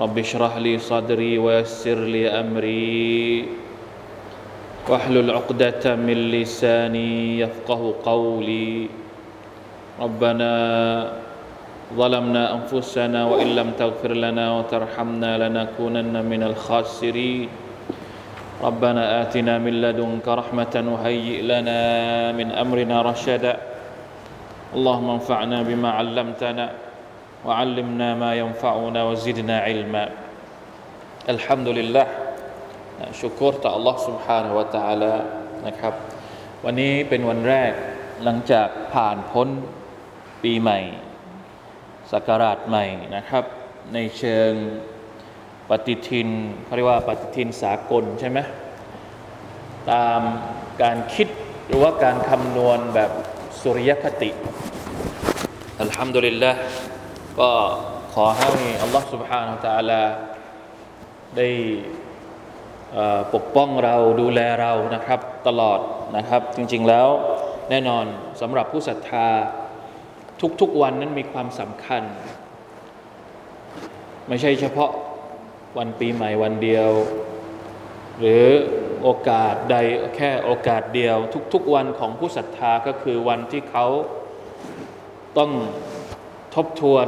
رب اشرح لي صدري ويسر لي أمري. واحلل عقدة من لساني يفقه قولي. ربنا ظلمنا أنفسنا وإن لم تغفر لنا وترحمنا لنكونن من الخاسرين. ربنا آتنا من لدنك رحمة وهيئ لنا من أمرنا رشدا. اللهم انفعنا بما علمتنا وعلمنا ما ينفعنا وزدنا علما الحمد لله ชุกรต่อ Allah سبحانه และ تعالى นะครับ วันนี้เป็นวันแรกหลังจากผ่านพ้นปีใหม่ศักราชใหม่นะครับ ในเชิงปฏิทินเขาเรียกว่าปฏิทินสากลใช่ไหมตามการคิดหรือว่าการคำนวณแบบสุริยคติอัลฮัมดุลิลละ ก็ขอให้อัลลอฮฺ سبحانه และ تعالى ได้ปกป้องเราดูแลเรานะครับตลอดนะครับ จริงๆแล้วแน่นอนสำหรับผู้ศรัทธาทุกๆวันนั้นมีความสำคัญ ไม่ใช่เฉพาะวันปีใหม่วันเดียว หรือโอกาสใดแค่โอกาสเดียว ทุกๆวันของผู้ศรัทธาก็คือวันที่เขาต้อง ทบทวน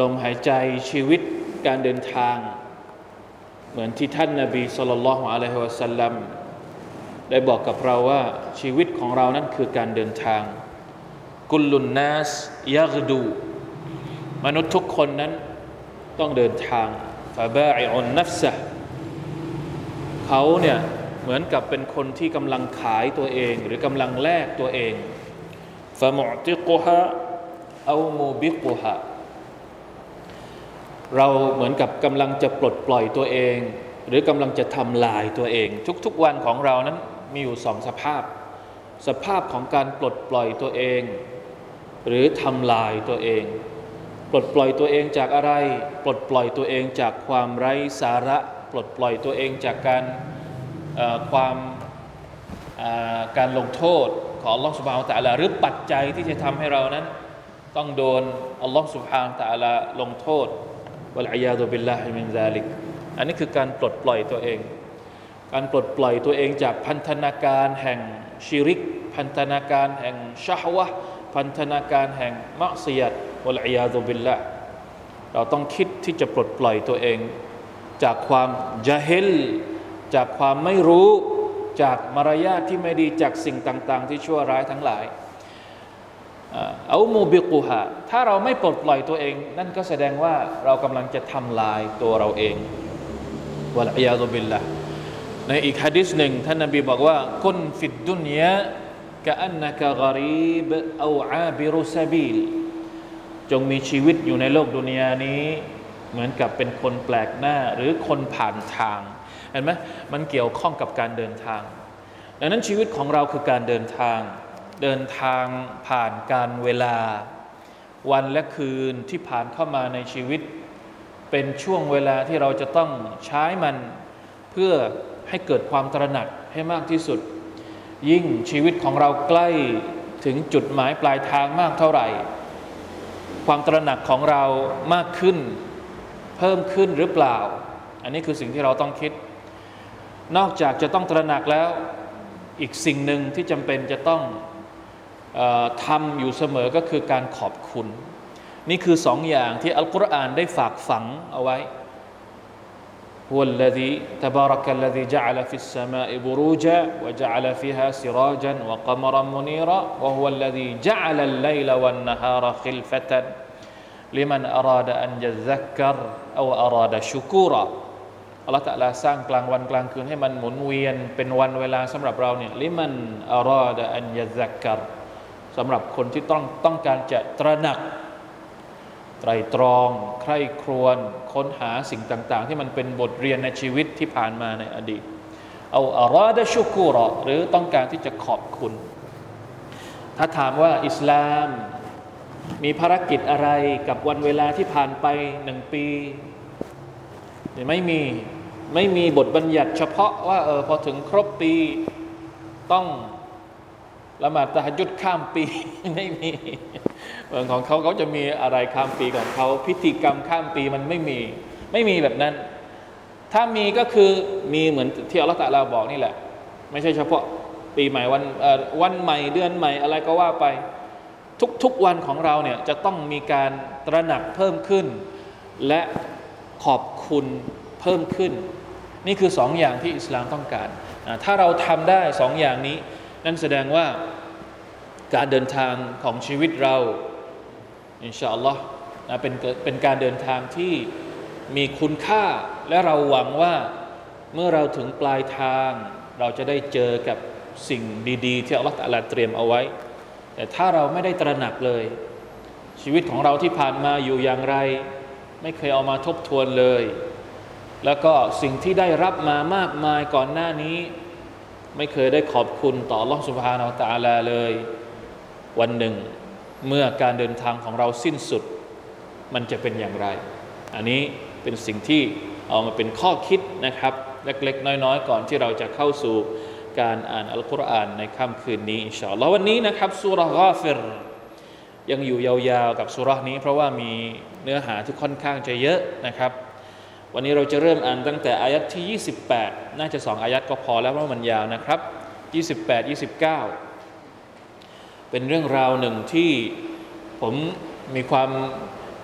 ลมหายใจชีวิตการเดินทาง เหมือนที่ท่านนาบีสุลต่านละฮ์อะลัยฮิวะสัลลัมได้บอกกับเราว่าชีวิตของเรานั้นคือการเดินทาง กุลุนนัสยักดู มนุษย์ทุกคนนั้นต้องเดินทางฟาบาอิอนนัฟซะเขาเนี่ยเหมือนกับเป็นคนที่กำลังขายตัวเอง หรือกำลังแลกตัวเองฟามุติกุฮะ เอาโมบิกุฮะเราเหมือนกับกำลังจะปลดปล่อยตัวเอง หรือกำลังจะทำลายตัวเอง ทุกๆวันของเรานั้นมีอยู่สองสภาพ สภาพของการปลดปล่อยตัวเอง หรือทำลายตัวเอง ปลดปล่อยตัวเองจากอะไร ปลดปล่อยตัวเองจากความไร้สาระ ปลดปล่อยตัวเองจากการความการลงโทษของลลอสบฮานตะอัลาหรือปัจจัยที่จะทำให้เรานั้น ต้องโดนอัลลอฮฺสุบฮานตะอัลาลงโทษวะลัยยาดุบิลลาฮิมินซาลิก อันนี้คือการปลดปล่อยตัวเอง การปลดปล่อยตัวเองจากพันธนาการแห่งชิริก พันธนาการแห่งชาวะพันธนาการแห่งมัสยิดวะลัยยาดุบิลละเราต้องคิดที่จะปลดปล่อยตัวเอง จากความจาฮิลจากความไม่รู้จากมารยาทที่ไม่ดีจากสิ่งต่าง ๆ ที่ชั่วร้ายทั้งหลาย เอาโมบิกุฮะถ้าเราไม่ปลดปล่อยตัวเอง นั่นก็แสดงว่าเรากำลังจะทำลายตัวเราเองวะลัยาดุบิลละในอีกฮะดิษหนึ่งท่านนบีบอกว่ากุนฟิดดุนยะกะอันนักกรีบเอาอาบิรุซบิลจงมีชีวิตอยู่ในโลกดุนยานี้ เหมือนกับเป็นคนแปลกหน้าหรือคนผ่านทาง เห็นไหมมันเกี่ยวข้องกับการเดินทาง ดังนั้นชีวิตของเราคือการเดินทาง เดินทางผ่านการเวลา วันและคืนที่ผ่านเข้ามาในชีวิต เป็นช่วงเวลาที่เราจะต้องใช้มัน เพื่อให้เกิดความตระหนักให้มากที่สุด ยิ่งชีวิตของเราใกล้ถึงจุดหมายปลายทางมากเท่าไหร่ ความตระหนักของเรามากขึ้น เพิ่มขึ้นหรือเปล่า อันนี้คือสิ่งที่เราต้องคิด นอกจากจะต้องตระหนักแล้วอีกสิ่งหนึ่งที่จำเป็นจะต้อง ทำอยู่เสมอก็คือการขอบคุณ นี่คือสองอย่างที่อัลกุรอานได้ฝากฝังเอาไว้ هو الذي تبارك الذي جعل في السماء بروجا وجعل فيها سراجا وقمرا منيرا وهو الذي جعل الليل والنهار خلفة لمن أراد أن يذكر أو أراد شكورا อัลลอฮฺตะลาสร้างกลางวันกลางคืนให้มันหมุนเวียนเป็นวันเวลาสำหรับเราเนี่ยลิมันอาราดะอันยะซักการ สำหรับคนที่ต้องต้องการจะตระหนัก ไตรตรอง ใคร่ครวญค้นหาสิ่งต่าง ๆ ที่มันเป็นบทเรียนในชีวิตที่ผ่านมาในอดีต เอาอารอดชุกูรอหรือต้องการที่จะขอบคุณ ถ้าถามว่าอิสลาม มีภารกิจอะไรกับวันเวลาที่ผ่านไปหนึ่งปีไม่มีไม่มีบทบัญญัติเฉพาะว่าเออพอถึงครบปีต้อง ละหมาดตะหยุดข้ามปีไม่มีเมืองของเขาเขาจะมีอะไรข้ามปีของเขาพิธีกรรมข้ามปีมันไม่มี ไม่มีแบบนั้น ถ้ามีก็คือมีเหมือนที่อัลลอฮฺตะลาบอกนี่แหละ ไม่ใช่เฉพาะปีใหม่วันวันใหม่เดือนใหม่อะไรก็ว่าไปทุกๆวันของเราเนี่ยจะต้องมีการตระหนักเพิ่มขึ้น และขอบคุณเพิ่มขึ้น นี่คือสองอย่างที่อิสลามต้องการ ถ้าเราทำได้สองอย่างนี้ นั่นแสดงว่าการเดินทางของชีวิตเรา อินชาอัลลอฮ์เป็นเป็นการเดินทางที่มีคุณค่า และเราหวังว่าเมื่อเราถึงปลายทาง เราจะได้เจอกับสิ่งดี ๆ ที่อัลลอฮฺเตรียมเอาไว้ แต่ถ้าเราไม่ได้ตระหนักเลย ชีวิตของเราที่ผ่านมาอยู่อย่างไร ไม่เคยเอามาทบทวนเลย แล้วก็สิ่งที่ได้รับมามากมายก่อนหน้านี้ ไม่เคยได้ขอบคุณต่อล่องสุภานาตาลาเลย วันหนึ่ง เมื่อการเดินทางของเราสิ้นสุด มันจะเป็นอย่างไร อันนี้เป็นสิ่งที่เอามาเป็นข้อคิดนะครับ เล็กๆ น้อยๆ ก่อนที่เราจะเข้าสู่การอ่านอัลกุรอานในค่ำคืนนี้อินชาอัลลอฮ์วันนี้นะครับสุรกาฟิรยังอยู่ยาวๆกับสุรนี้ เพราะว่ามีเนื้อหาที่ค่อนข้างจะเยอะนะครับ วันนี้เราจะเริ่มอ่านตั้งแต่อายัดที่ 28 น่าจะสองอายัดก็พอแล้วเพราะมันยาวนะครับ 28 29 เป็นเรื่องราวหนึ่งที่ผมมีความ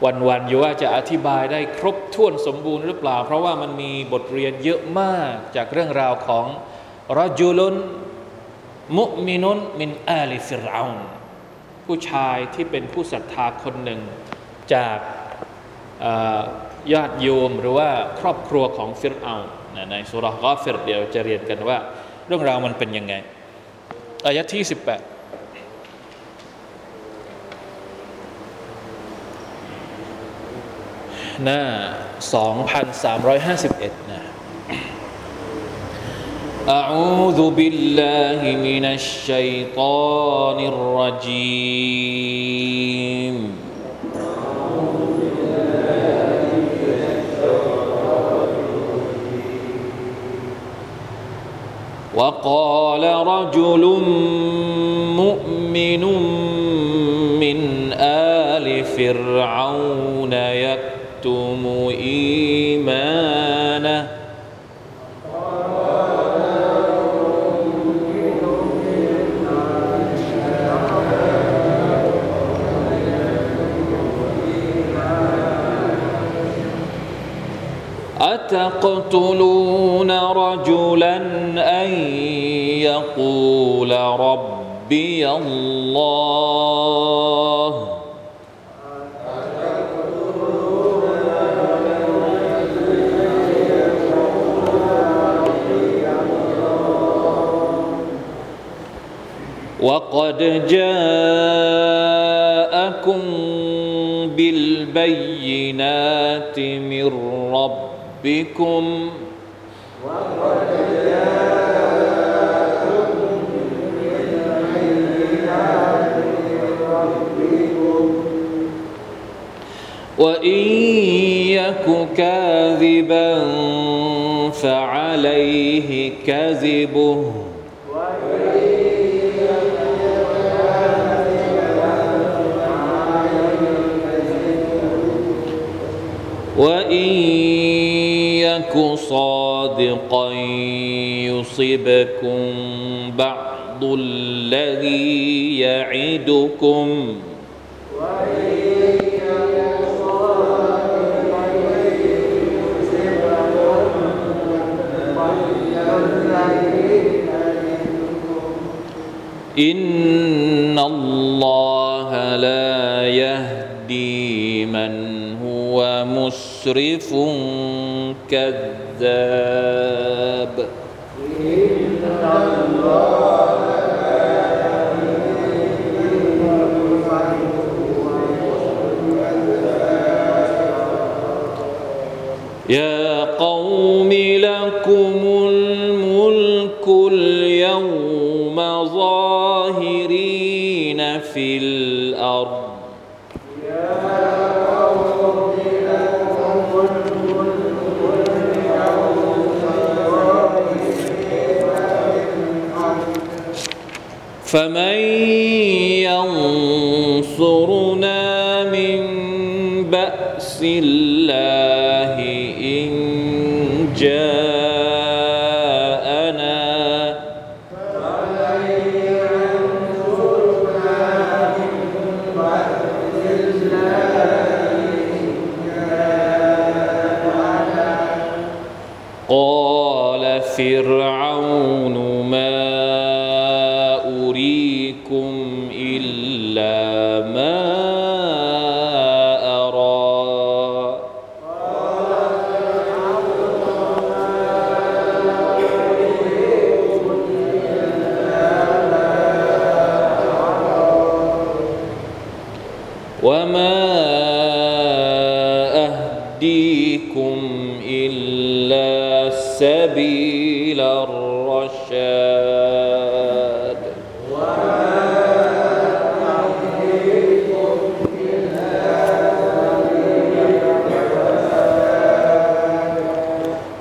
วันวันอยู่ว่าจะอธิบายได้ครบถ้วนสมบูรณ์หรือเปล่า เพราะว่ามันมีบทเรียนเยอะมากจากเรื่องราวของรจุลุนมุมินุนมินอาลิฟิรอาผู้ชายที่เป็นผู้ศรัทธาคนหนึ่งจาก ญาติโยมหรือว่าครอบครัวของฟิรเอาในสุรกอฟิรเดี๋ยวจะเรียนกันว่า เรื่องราวมันเป็นยังไงอายะที่ 18หน้า2,351นะ أعوذ بالله من الشيطان الرجيم وقال رجل مؤمن من آل فرعون يكتم إيمانه أتقتلون رجلا أن يقول ربي الله؟ وقد جاءكم بالبينات من رب ربكم ربكم وإن يك كاذبا فعليه كذبه وإن صادقا يصبكم بعض الذي يعدكم. إن الله لا يهدي من هو مسرف الكذاب. يا قوم لكم الملك اليوم ظاهرين في الأرض فمن ينصرنا من بأس الله إن جاءنا قال فرعون وما أهديكم إلا سبيل الرشاد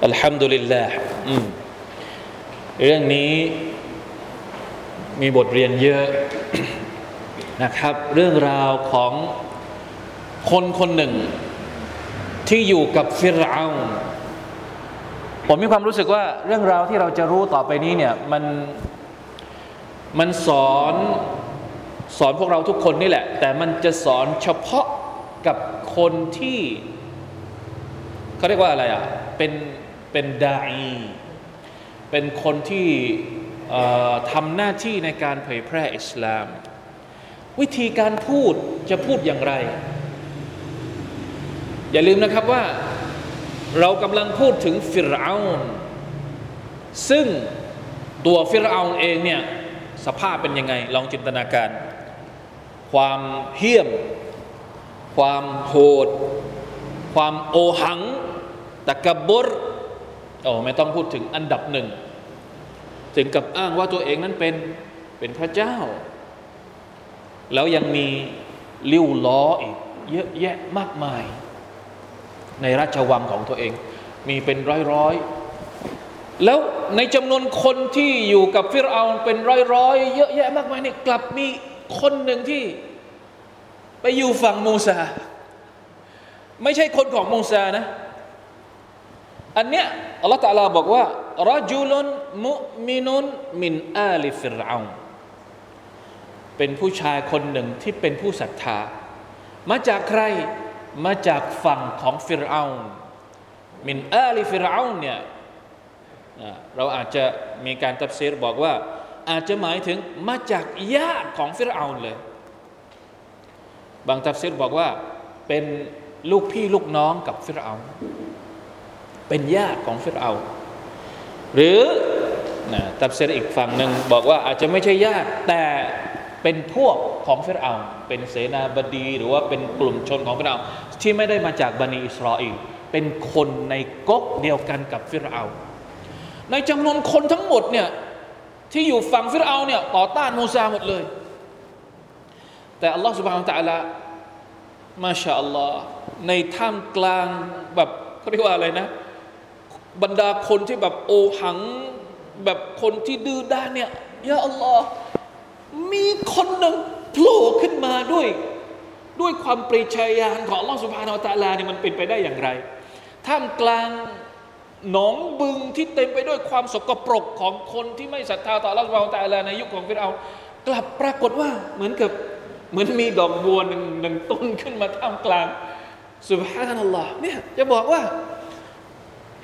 อัลฮัมดุลิลลาห์อืมเรื่องนี้มีบทเรียนเยอะ นะครับ เรื่องราวของ คนคนหนึ่ง ที่อยู่กับฟิรเอาน์ผมมีความรู้สึกว่าเรื่องราวที่เราจะรู้ต่อไปนี้เนี่ยมันมันสอนสอนพวกเราทุกคนนี่แหละ แต่มันจะสอนเฉพาะกับคนที่เขาเรียกว่าอะไรอะเป็นเป็นดาอีเป็นคนที่ทำหน้าที่ในการเผยแพร่อิสลาม วิธีการพูดจะพูดอย่างไร อย่าลืมนะครับว่าเรากำลังพูดถึงฟิรเอาซึ่งตัวฟิรเอาเองเนี่ยสภาพเป็นยังไง ลองจินตนาการ ความเหี้ยม ความโหด ความโอหังตะกบรโอ้ไม่ต้องพูดถึงอันดับหนึ่ง ถึงกับอ้างว่าตัวเองนั้นเป็นเป็นพระเจ้า แล้วยังมีลิ้วล้ออีกเยอะแยะมากมาย ในราชวังของตัวเอง มีเป็นร้อยร้อยๆ แล้วในจำนวนคนที่อยู่กับฟิรเอาเป็นร้อยร้อยๆ เยอะแยะมากมายเนี่ยกลับมีคนหนึ่งที่ไปอยู่ฝั่งมูซา ไม่ใช่คนของมูซานะ อันเนี้ยอัลลอฮฺตะอาลาบอกว่ารจุลนมุมินุนมินอาลิฟิรเอาเป็นผู้ชายคนหนึ่งที่เป็นผู้ศรัทธา มาจากใคร มาจากฝั่งของฟิรเอาน์มินอาลิฟิรเอาน์เนี่ยเราอาจจะมีการตัดเสรบอกว่า อาจจะหมายถึงมาจากญาติของฟิรเอาน์เลย บางตัฟซีรบอกว่าเป็นลูกพี่ลูกน้องกับฟิรเอาน์เป็นญาติของฟิรเอาน์หรือนะตัฟซีรอีกฝั่งหนึ่งบอกว่าอาจจะไม่ใช่ญาติแต่เป็นพวกของฟิรเอาน์ เป็นเสนาบดี หรือว่าเป็นกลุ่มชนของฟิรเอาน์ที่ไม่ได้มาจากบนีอิสราเอลเป็นคนในก๊กเดียวกันกับฟิรเอาน์ในจำนวนคนทั้งหมดเนี่ยที่อยู่ฝั่งฟิรเอาน์เนี่ยต่อต้านมูซาหมดเลย แต่อัลลอฮฺสุบฮานตะลามาชาอัลลอฮ์ในท่ามกลางแบบเขาเรียกว่าอะไรนะ บรรดาคนที่แบบโอหังแบบคนที่ดื้อด้านเนี่ยยาอัลลอฮ์มีคนหนึ่ง โผล่ขึ้นมาด้วยด้วยความปริชายาณของลอสุภาโนตาลาเนี่ยมันเป็นไปได้อย่างไร ท่ามกลางหนองบึงที่เต็มไปด้วยความสกปรกของคนที่ไม่ศรัทธาต่อลอสุภาโนตาลาในยุคของฟิรเอากลับปรากฏว่าเหมือนกับเหมือนมีดอกบัวหนึ่งหนึ่งต้นขึ้นมาท่ามกลางสุภานัลลอฮ์เนี่ยจะบอกว่า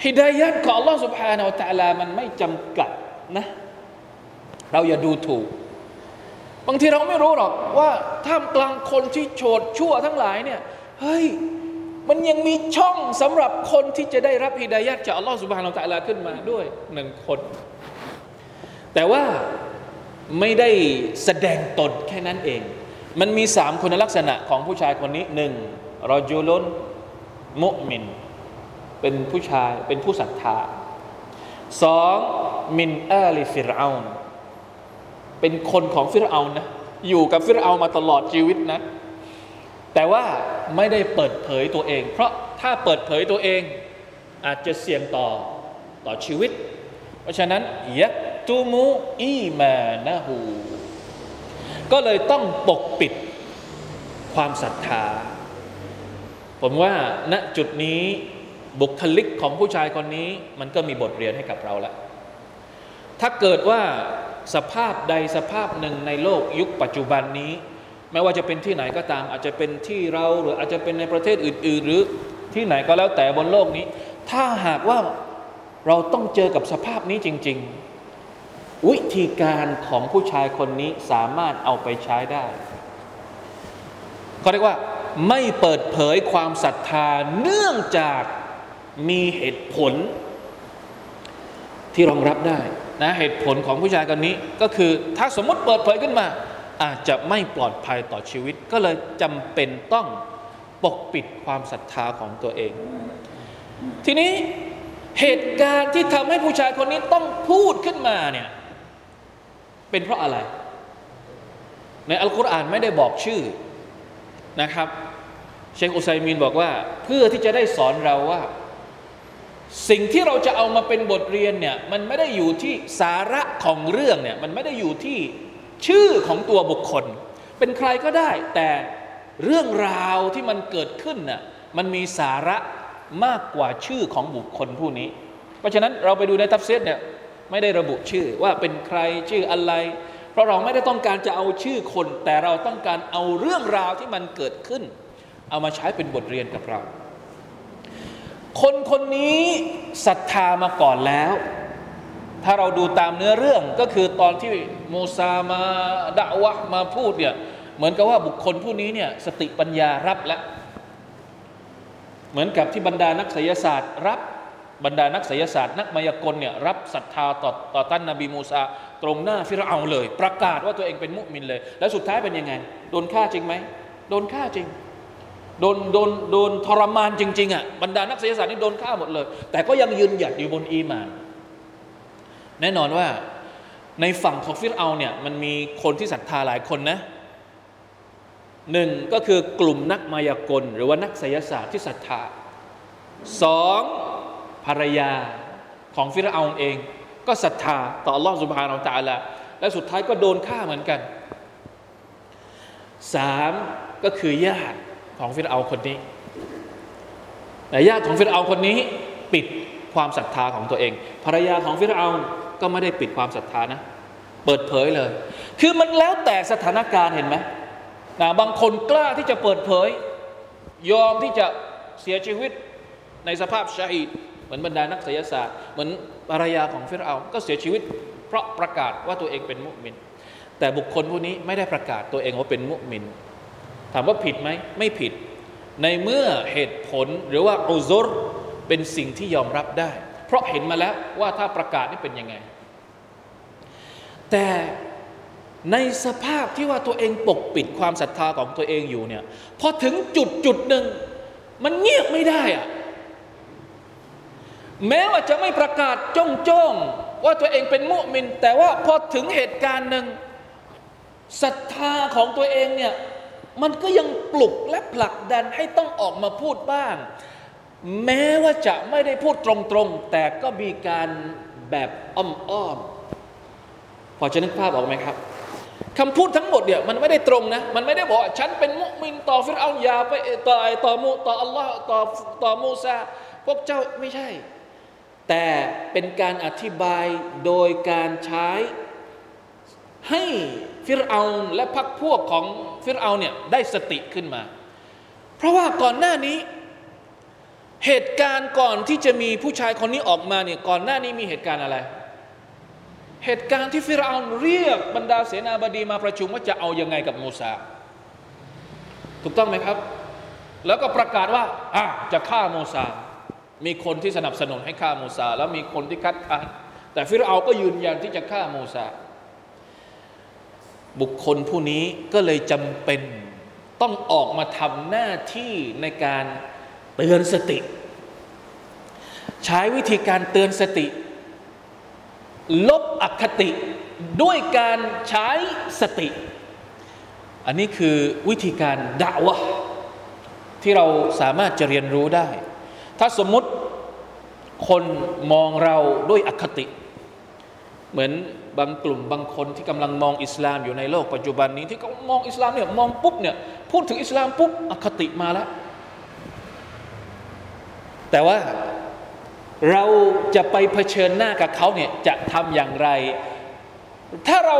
ฮิดายัดของลอสุภาโนตาลามันไม่จำกัดนะ เราอย่าดูถูก บางทีเราไม่รู้หรอกว่าท่ามกลางคนที่โฉดชั่วทั้งหลายเนี่ยเฮ้ยมันยังมีช่องสำหรับคนที่จะได้รับฮิดายัดจากอัลลอฮฺสุบฮานาอัลลอฮขึ้นมาด้วยหนึ่งคน แต่ว่าไม่ได้แสดงตนแค่นั้นเอง มันมีสามคุณลักษณะของผู้ชายคนนี้หนึ่งรอจูลุนมุมิน เป็นผู้ชายเป็นผู้ศรัทธาสองมินอาลิฟิรอาน์ เป็นคนของฟิรเอานะ อยู่กับฟิรเอามาตลอดชีวิตนะ แต่ว่าไม่ได้เปิดเผยตัวเอง เพราะถ้าเปิดเผยตัวเอง อาจจะเสี่ยงต่อต่อชีวิต เพราะฉะนั้นยักตูมูอีมานะฮูก็เลยต้องปกปิดความศรัทธา ผมว่าณจุดนี้บุคลิกของผู้ชายคนนี้ มันก็มีบทเรียนให้กับเราแล้วถ้าเกิดว่า สภาพใดสภาพหนึ่งในโลกยุคปัจจุบันนี้ ไม่ว่าจะเป็นที่ไหนก็ตาม อาจจะเป็นที่เราหรืออาจจะเป็นในประเทศอื่น ๆ หรือที่ไหนก็แล้วแต่บนโลกนี้ ถ้าหากว่าเราต้องเจอกับสภาพนี้จริง ๆ วิธีการของผู้ชายคนนี้สามารถเอาไปใช้ได้เขาเรียกว่าไม่เปิดเผยความศรัทธาเนื่องจากมีเหตุผลที่รองรับได้ นะเหตุผลของผู้ชายคนนี้ก็คือถ้าสมมติเปิดเผยขึ้นมา อาจจะไม่ปลอดภัยต่อชีวิต ก็เลยจำเป็นต้องปกปิดความศรัทธาของตัวเอง ทีนี้เหตุการณ์ที่ทำให้ผู้ชายคนนี้ต้องพูดขึ้นมาเนี่ยเป็นเพราะอะไร ในอัลกุรอานไม่ได้บอกชื่อนะครับ เชคอุไซมินบอกว่าเพื่อที่จะได้สอนเราว่า สิ่งที่เราจะเอามาเป็นบทเรียนเนี่ยมันไม่ได้อยู่ที่สาระของเรื่องเนี่ยมันไม่ได้อยู่ที่ชื่อของตัวบุคคล เป็นใครก็ได้ แต่เรื่องราวที่มันเกิดขึ้นน่ะมันมีสาระมากกว่าชื่อของบุคคลผู้นี้ เพราะฉะนั้นเราไปดูในทัฟเซตเนี่ยไม่ได้ระบุชื่อว่าเป็นใครชื่ออะไร เพราะเราไม่ได้ต้องการจะเอาชื่อคน แต่เราต้องการเอาเรื่องราวที่มันเกิดขึ้น เอามาใช้เป็นบทเรียนกับเรา คนคนนี้ศรัทธามาก่อนแล้ว ถ้าเราดูตามเนื้อเรื่องก็คือตอนที่มูซามาด่าวะมาพูดเนี่ยเหมือนกับว่าบุคคลผู้นี้เนี่ยสติปัญญารับแล้ว เหมือนกับที่บรรดานักไสยศาสตร์ รับบรรดานักไสยศาสตร์ นักมายากลเนี่ยรับศรัทธาต่อต่อท่านนบีมูซา ตรงหน้าฟิรเอาเลย ประกาศว่าตัวเองเป็นมุสลิมเลย แล้วสุดท้ายเป็นยังไง โดนฆ่าจริงไหมโดนฆ่าจริง โดนโดนโดนทรมานจริงๆอะบรรดานักศรษฐศาสตร์นี่โดนฆ่าหมดเลย แต่ก็ยังยืนหยัดอยู่บนอีมาน แน่นอนว่าในฝั่งของฟิรเอาเนี่ยมันมีคนที่ศรัทธาหลายคนนะหนึ่งก็คือกลุ่มนักมายากล หรือว่านักไสยศาสตร์ที่ศรัทธาสองภรรยาของฟิรเอาเอง ก็ศรัทธาต่ออัลลอฮฺสุบฮานอัลตะละและสุดท้ายก็โดนฆ่าเหมือนกันสามก็คือญาติ ของฟิรเอาคนนี้ แต่ญาติของฟิรเอาคนนี้ปิดความศรัทธาของตัวเอง ภรรยาของฟิรเอาก็ไม่ได้ปิดความศรัทธานะ เปิดเผยเลย คือมันแล้วแต่สถานการณ์เห็นไหมนะบางคนกล้าที่จะเปิดเผย ยอมที่จะเสียชีวิตในสภาพชาฮิดเหมือนบรรดานักศิยศาสตร์ เหมือนภรรยาของฟิรเอาก็เสียชีวิต เพราะประกาศว่าตัวเองเป็นมุสลิมแต่บุคคลผู้นี้ไม่ได้ประกาศตัวเองว่าเป็นมุสลิม ถามว่าผิดไหมไม่ผิด ในเมื่อเหตุผลหรือว่าอุซรเป็นสิ่งที่ยอมรับได้ เพราะเห็นมาแล้วว่าถ้าประกาศนี่เป็นยังไง แต่ในสภาพที่ว่าตัวเองปกปิดความศรัทธาของตัวเองอยู่เนี่ยพอถึงจุดจุดหนึ่ง มันเงียบไม่ได้อะแม้ว่าจะไม่ประกาศจ้องจ้องว่าตัวเองเป็นมุมิน แต่ว่าพอถึงเหตุการณ์หนึ่งศรัทธาของตัวเองเนี่ย มันก็ยังปลุกและผลักดันให้ต้องออกมาพูดบ้าง แม้ว่าจะไม่ได้พูดตรงๆ แต่ก็มีการแบบอ้อมๆพอจะนึกภาพออกไหมครับคำพูดทั้งหมดเนี่ยมันไม่ได้ตรงนะมันไม่ได้บอกฉันเป็นมุมินต่อฟิรเอายาไปต่อต่อมูต่ออัลลอฮ์ต่อต่อมูซาพวกเจ้าไม่ใช่ แต่เป็นการอธิบายโดยการใช้ ให้ฟิรเอาและพรรคพวกของฟิรเอาเนี่ยได้สติขึ้นมา เพราะว่าก่อนหน้านี้เหตุการณ์ก่อนที่จะมีผู้ชายคนนี้ออกมาเนี่ยก่อนหน้านี้มีเหตุการณ์อะไร เหตุการณ์ที่ฟิรเอาเรียกบรรดาเสนาบดีมาประชุมว่าจะเอายังไงกับมูซาถูกต้องไหมครับ แล้วก็ประกาศว่าอะจะฆ่ามูซา มีคนที่สนับสนุนให้ฆ่ามูซา แล้วมีคนที่คัดค้านแต่ฟิรเอาก็ยืนยันที่จะฆ่ามูซา บุคคลผู้นี้ก็เลยจำเป็นต้องออกมาทำหน้าที่ในการเตือนสติ ใช้วิธีการเตือนสติ ลบอคติด้วยการใช้สติ อันนี้คือวิธีการด่าวะที่เราสามารถจะเรียนรู้ได้ ถ้าสมมติคนมองเราด้วยอคติ เหมือน บางกลุ่มบางคนที่กำลังมองอิสลามอยู่ในโลกปัจจุบันนี้ที่เขามองอิสลามเนี่ยมองปุ๊บเนี่ยพูดถึงอิสลามปุ๊บอคติมาแล้ว แต่ว่าเราจะไปเผชิญหน้ากับเขาเนี่ยจะทำอย่างไร ถ้าเรา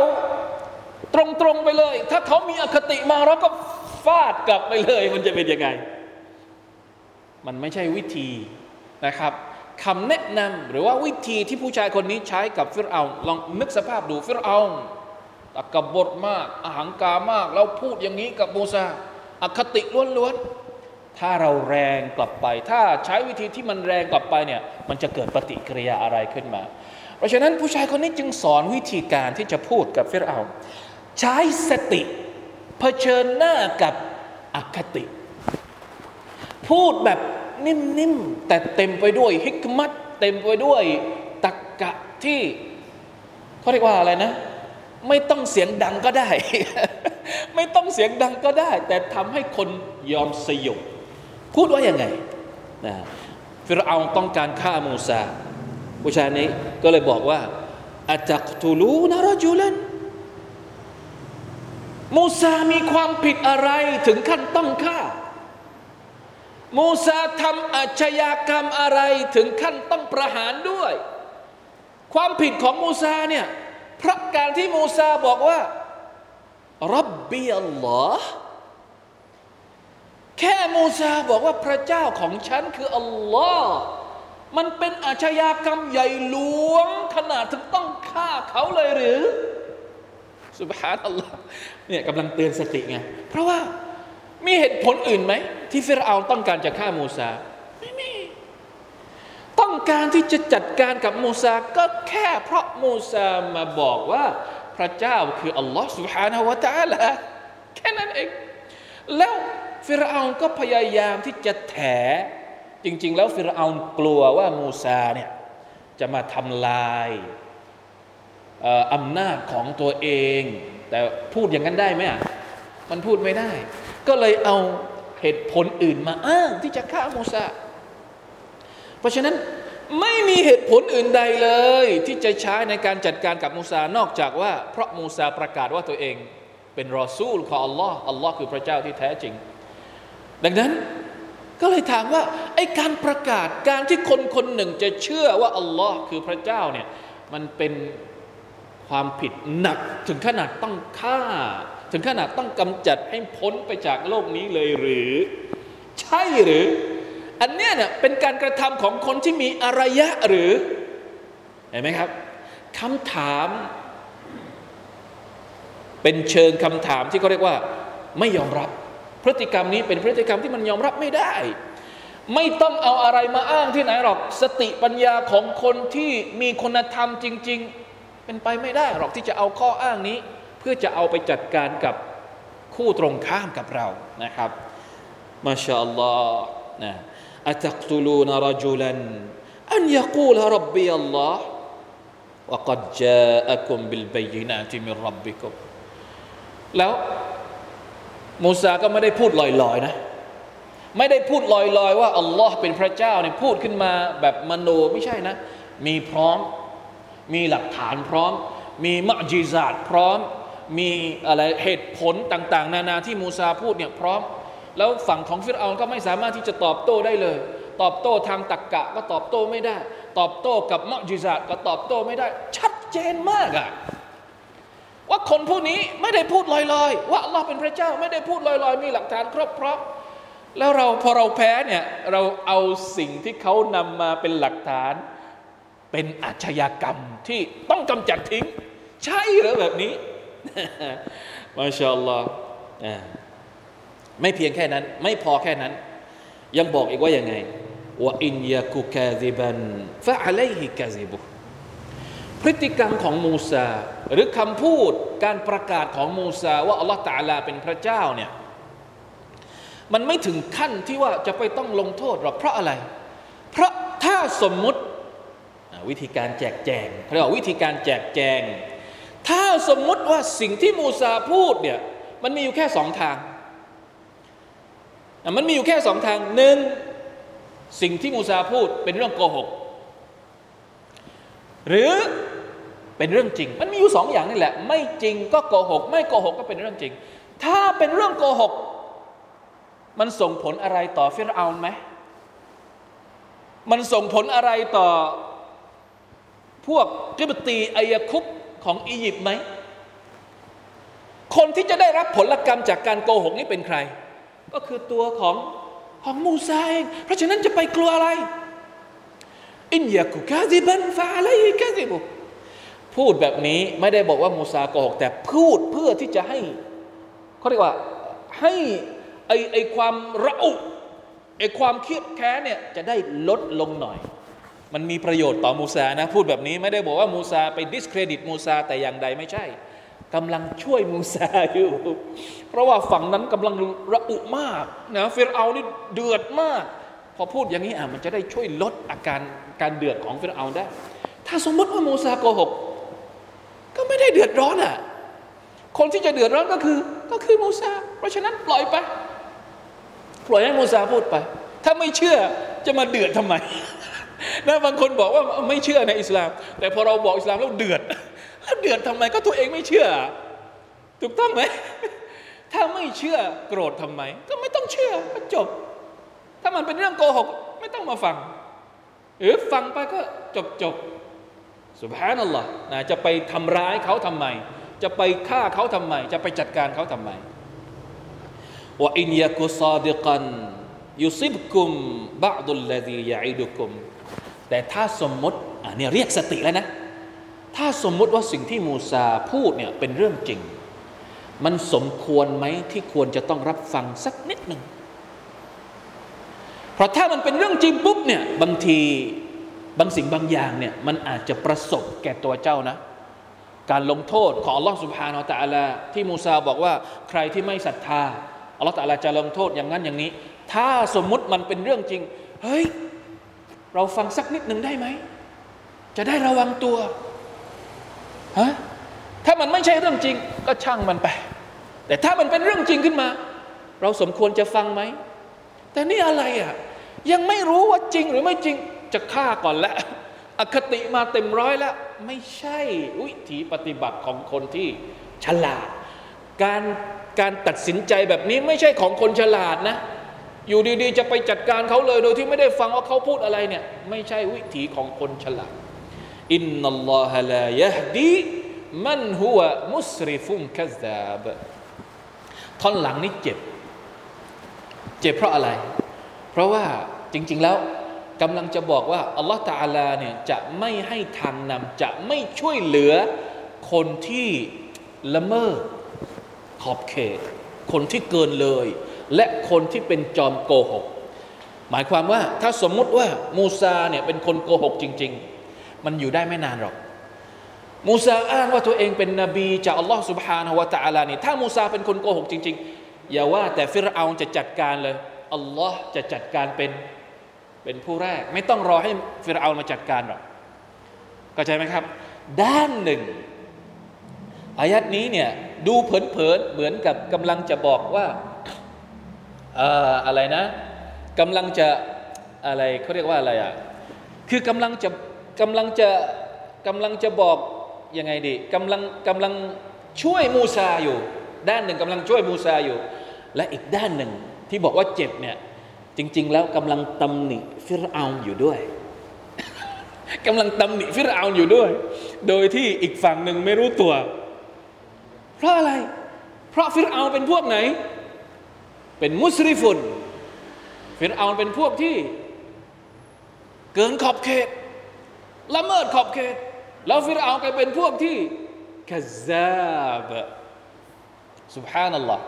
ตรงๆไปเลย ถ้าเขามีอคติมาเราก็ฟาดกลับไปเลย มันจะเป็นยังไง มันไม่ใช่วิธีนะครับ คำแนะนำหรือว่าวิธีที่ผู้ชายคนนี้ใช้กับฟิรเอาลองนึกสภาพดูฟิรเอาตะกบดมากอาหังกามาก เราพูดอย่างนี้กับมูซาอคติล้วนๆถ้าเราแรงกลับไป ถ้าใช้วิธีที่มันแรงกลับไปเนี่ยมันจะเกิดปฏิกิริยาอะไรขึ้นมา เพราะฉะนั้นผู้ชายคนนี้จึงสอนวิธีการที่จะพูดกับฟิรเอาใช้สติเผชิญหน้ากับอคติ พูดแบบ นิ่มๆ แต่เต็มไปด้วยฮิกมัตเต็มไปด้วยตักกะที่เขาเรียกว่าอะไรนะ ไม่ต้องเสียงดังก็ได้ ไม่ต้องเสียงดังก็ได้ แต่ทำให้คนยอมสยบพูดว่าอยังไงนะฟิรเอาต้องการฆ่ามูซาผู้ชายนี้ก็เลยบอกว่าอาจักตูลูนารจุลันมูซามีความผิดอะไรถึงขั้นต้องฆ่า มูซาทำอาชญากรรมอะไรถึงขั้นต้องประหารด้วย ความผิดของมูซาเนี่ยเพราะการที่มูซาบอกว่ารับบีอัลลอฮ์แค่มูซาบอกว่าพระเจ้าของฉันคืออัลลอฮ์มันเป็นอาชญากรรมใหญ่หลวงขนาดถึงต้องฆ่าเขาเลยหรือสุบฮานัลลอฮ์เนี่ยกำลังเตือนสติไงเพราะว่า มีเหตุผลอื่นไหมที่ฟิรเอาต้องการจะฆ่ามูซาไม่มีต้องการที่จะจัดการกับมูซาก็แค่เพราะมูซามาบอกว่า พระเจ้าคืออัลลอฮ์ سبحانه และ تعالى แค่นั้นเอง แล้วฟิรเอาก็พยายามที่จะแถ จริง ๆ แล้วฟิรเอากลัวว่ามูซาเนี่ยจะมาทำลายอำนาจของตัวเอง แต่พูดอย่างนั้นได้ไหมอ่ะมันพูดไม่ได้ ก็เลยเอาเหตุผลอื่นมาอ้างที่จะฆ่ามูซาเพราะฉะนั้นไม่มีเหตุผลอื่นใดเลย ที่จะใช้ในการจัดการกับมูซานอกจากว่า เพราะมูซาประกาศว่าตัวเอง เป็นรอซูลของอัลลอฮ์อัลลอฮ์คือพระเจ้าที่แท้จริง ดังนั้นก็เลยถามว่าไอการประกาศการที่คนคนหนึ่งจะเชื่อว่าอัลลอฮ์คือพระเจ้าเนี่ยมันเป็นความผิดหนักถึงขนาดต้องฆ่า ถึงขนาดต้องกำจัดให้พ้นไปจากโลกนี้เลยหรือ ใช่หรือ อันเนี้ยเนี่ยเป็นการกระทำของคนที่มีอารยะหรือ เห็นไหมครับคำถาม เป็นเชิงคำถามที่เขาเรียกว่า ไม่ยอมรับ พฤติกรรมนี้เป็นพฤติกรรมที่มันยอมรับไม่ได้ ไม่ต้องเอาอะไรมาอ้างที่ไหนหรอก สติปัญญาของคนที่มีคุณธรรมจริง ๆ เป็นไปไม่ได้หรอกที่จะเอาข้ออ้างนี้ เพื่อจะเอาไปจัดการกับคู่ตรงข้ามกับเรานะครับมาชาอัลลอฮ์นะอัตักตุลูนรจุลันอันยกูลรับบีอัลลอฮ์ وقد جاءكم بالبينات من ربكم แล้วมูซาก็ไม่ได้พูดลอยๆนะไม่ได้พูดลอยๆว่าอัลลอฮ์เป็นพระเจ้าเนี่ยพูดขึ้นมาแบบมโนไม่ใช่นะ มีพร้อมมีหลักฐานพร้อม มีมะจิซาตพร้อม มีอะไรเหตุผลต่าง ๆ นานาที่มูซาพูดเนี่ยพร้อม แล้วฝั่งของฟิรเอาก็ไม่สามารถที่จะตอบโต้ได้เลย ตอบโต้ทางตักกะก็ตอบโต้ไม่ได้ ตอบโต้กับมะจิซาตก็ตอบโต้ไม่ได้ ชัดเจนมากอะว่าคนผู้นี้ไม่ได้พูดลอยๆ ว่าเราเป็นพระเจ้าไม่ได้พูดลอยๆ มีหลักฐานครบพร้อมแล้วเราพอเราแพ้เนี่ยเราเอาสิ่งที่เขานำมาเป็นหลักฐาน เป็นอาชญากรรมที่ต้องกำจัดทิ้ง ใช่หรือแบบนี้ มาชาอัลลอฮ์ไม่เพียงแค่นั้น ไม่พอแค่นั้น ยังบอกอีกว่ายังไงว่าอินยากุกาซิบันฟะอะลัยฮิกาซิบุพฤติกรรมของมูซา หรือคำพูดการประกาศของมูซา ว่าอัลลอฮฺตาลาเป็นพระเจ้าเนี่ยมันไม่ถึงขั้นที่ว่าจะไปต้องลงโทษหรอกเพราะอะไร เพราะถ้าสมมุติวิธีการแจกแจงเขาเรียกว่าวิธีการแจกแจง ถ้าสมมุติว่าสิ่งที่มูซาพูดเนี่ยมันมีอยู่แค่สองทาง มันมีอยู่แค่สองทางหนึ่งสิ่งที่มูซาพูดเป็นเรื่องโกหก หรือเป็นเรื่องจริง มันมีอยู่สองอย่างนี่แหละ ไม่จริงก็โกหก ไม่โกหกก็เป็นเรื่องจริง ถ้าเป็นเรื่องโกหก มันส่งผลอะไรต่อฟิรเอาไหมมันส่งผลอะไรต่อพวกกิบตีอายคุป ของอียิปต์ไหม คนที่จะได้รับผลกรรมจากการโกหกนี้เป็นใคร ก็คือตัวของของมูซาเองเพราะฉะนั้นจะไปกลัวอะไร อินยากุกาซิบันฟาอะไรกาซิบุพูดแบบนี้ไม่ได้บอกว่ามูซาโกหก แต่พูดเพื่อที่จะให้เขาเรียกว่าให้ไอไอความระอุไอความเครียดแค้นเนี่ยจะได้ลดลงหน่อย มันมีประโยชน์ต่อมูซานะ พูดแบบนี้ไม่ได้บอกว่ามูซาไปดิสเครดิตมูซาแต่อย่างใดไม่ใช่กำลังช่วยมูซาอยู่ เพราะว่าฝั่งนั้นกำลังระอุมากนะฟิรเอานี่เดือดมาก พอพูดอย่างนี้อะมันจะได้ช่วยลดอาการการเดือดของฟิรเอาได้ ถ้าสมมติว่ามูซาโกหกก็ไม่ได้เดือดร้อนอะคนที่จะเดือดร้อนก็คือ ก็คือมูซาเพราะฉะนั้นปล่อยไป ปล่อยให้มูซาพูดไป ถ้าไม่เชื่อจะมาเดือดทำไม นะบางคนบอกว่าไม่เชื่อในอิสลาม แต่พอเราบอกอิสลามแล้วเดือด แล้วเดือดทำไมก็ตัวเองไม่เชื่อ ถูกต้องไหมถ้าไม่เชื่อโกรธทำไม ก็ไม่ต้องเชื่อก็จบ ถ้ามันเป็นเรื่องโกหก ไม่ต้องมาฟังหรือฟังไปก็จบจบสุภานัลลอฮ์นะจะไปทำร้ายเขาทำไม จะไปฆ่าเขาทำไม จะไปจัดการเขาทำไมว่าอินยากุซาดิกันยุซิบกุมบาดุลลดียาอิดุกุม แต่ถ้าสมมติอ่าเนี่ยเรียกสติแล้วนะ ถ้าสมมติว่าสิ่งที่มูซาพูดเนี่ยเป็นเรื่องจริง มันสมควรไหมที่ควรจะต้องรับฟังสักนิดหนึ่งเพราะถ้ามันเป็นเรื่องจริงปุ๊บเนี่ยบางทีบางสิ่งบางอย่างเนี่ยมันอาจจะประสบแก่ตัวเจ้านะ การลงโทษของอัลลอฮฺสุบฮานาอัลลอฮฺที่มูซาบอกว่าใครที่ไม่ศรัทธาอัลลอฮฺตะลาจะลงโทษอย่างนั้นอย่างนี้ ถ้าสมมุติมันเป็นเรื่องจริง เฮ้ย เราฟังสักนิดหนึ่งได้ไหม จะได้ระวังตัวฮะถ้ามันไม่ใช่เรื่องจริง ก็ช่างมันไป แต่ถ้ามันเป็นเรื่องจริงขึ้นมา เราสมควรจะฟังไหม แต่นี่อะไรอะยังไม่รู้ว่าจริงหรือไม่จริงจะฆ่าก่อนแล้วอคติมาเต็มร้อยแล้ว ไม่ใช่วิถีปฏิบัติของคนที่ฉลาด การการตัดสินใจแบบนี้ไม่ใช่ของคนฉลาดนะ อยู่ดีๆ จะไปจัดการเขาเลยโดยที่ไม่ได้ฟังว่าเขาพูดอะไรเนี่ย ไม่ใช่วิถีของคนฉลาดอินนัลลอฮะลายะฮดีมันหัวมุสริฟุมคัซาบท่อนหลังนี่เจ็บ เจ็บเพราะอะไร เพราะว่าจริง ๆแล้วกำลังจะบอกว่าอัลลอฮฺตาลาเนี่ยจะไม่ให้ทางนำจะไม่ช่วยเหลือคนที่ละเมิดขอบเขต คนที่เกินเลย และคนที่เป็นจอมโกหก หมายความว่าถ้าสมมุติว่ามูซาเนี่ยเป็นคนโกหกจริง ๆ มันอยู่ได้ไม่นานหรอก มูซาอ้างว่าตัวเองเป็นนบีจากอัลลอฮฺสุบฮานาวะตะอาลานี่ถ้ามูซาเป็นคนโกหกจริง ๆ อย่าว่าแต่ฟิรเอาจะจัดการเลยอัลลอฮ์จะจัดการเป็นเป็นผู้แรก ไม่ต้องรอให้ฟิรเอามาจัดการหรอกเข้าใจไหมครับ ด้านหนึ่งอายัดนี้เนี่ยดูเผินๆเหมือนกับกำลังจะบอกว่า อะไรนะกำลังจะอะไรเขาเรียกว่าอะไรอะคือกำลังจะกำลังจะกำลังจะบอกยังไงดีกำลังกำลังช่วยมูซาอยู่ ด้านหนึ่งกำลังช่วยมูซาอยู่ และอีกด้านหนึ่งที่บอกว่าเจ็บเนี่ยจริง ๆ แล้วกำลังตำหนิฟิรเอาอยู่ด้วยกำลังตำหนิฟิรเอาอยู่ด้วย โดยที่อีกฝั่งหนึ่งไม่รู้ตัว เพราะอะไร เพราะฟิรเอาเป็นพวกไหน เป็นมุสริฟุนฟิรเอาเป็นพวกที่ เกินขอบเขตละเมิดขอบเขต แล้วฟิรเอาก็เป็นพวกที่กซาบสุบฮานัลลอฮ์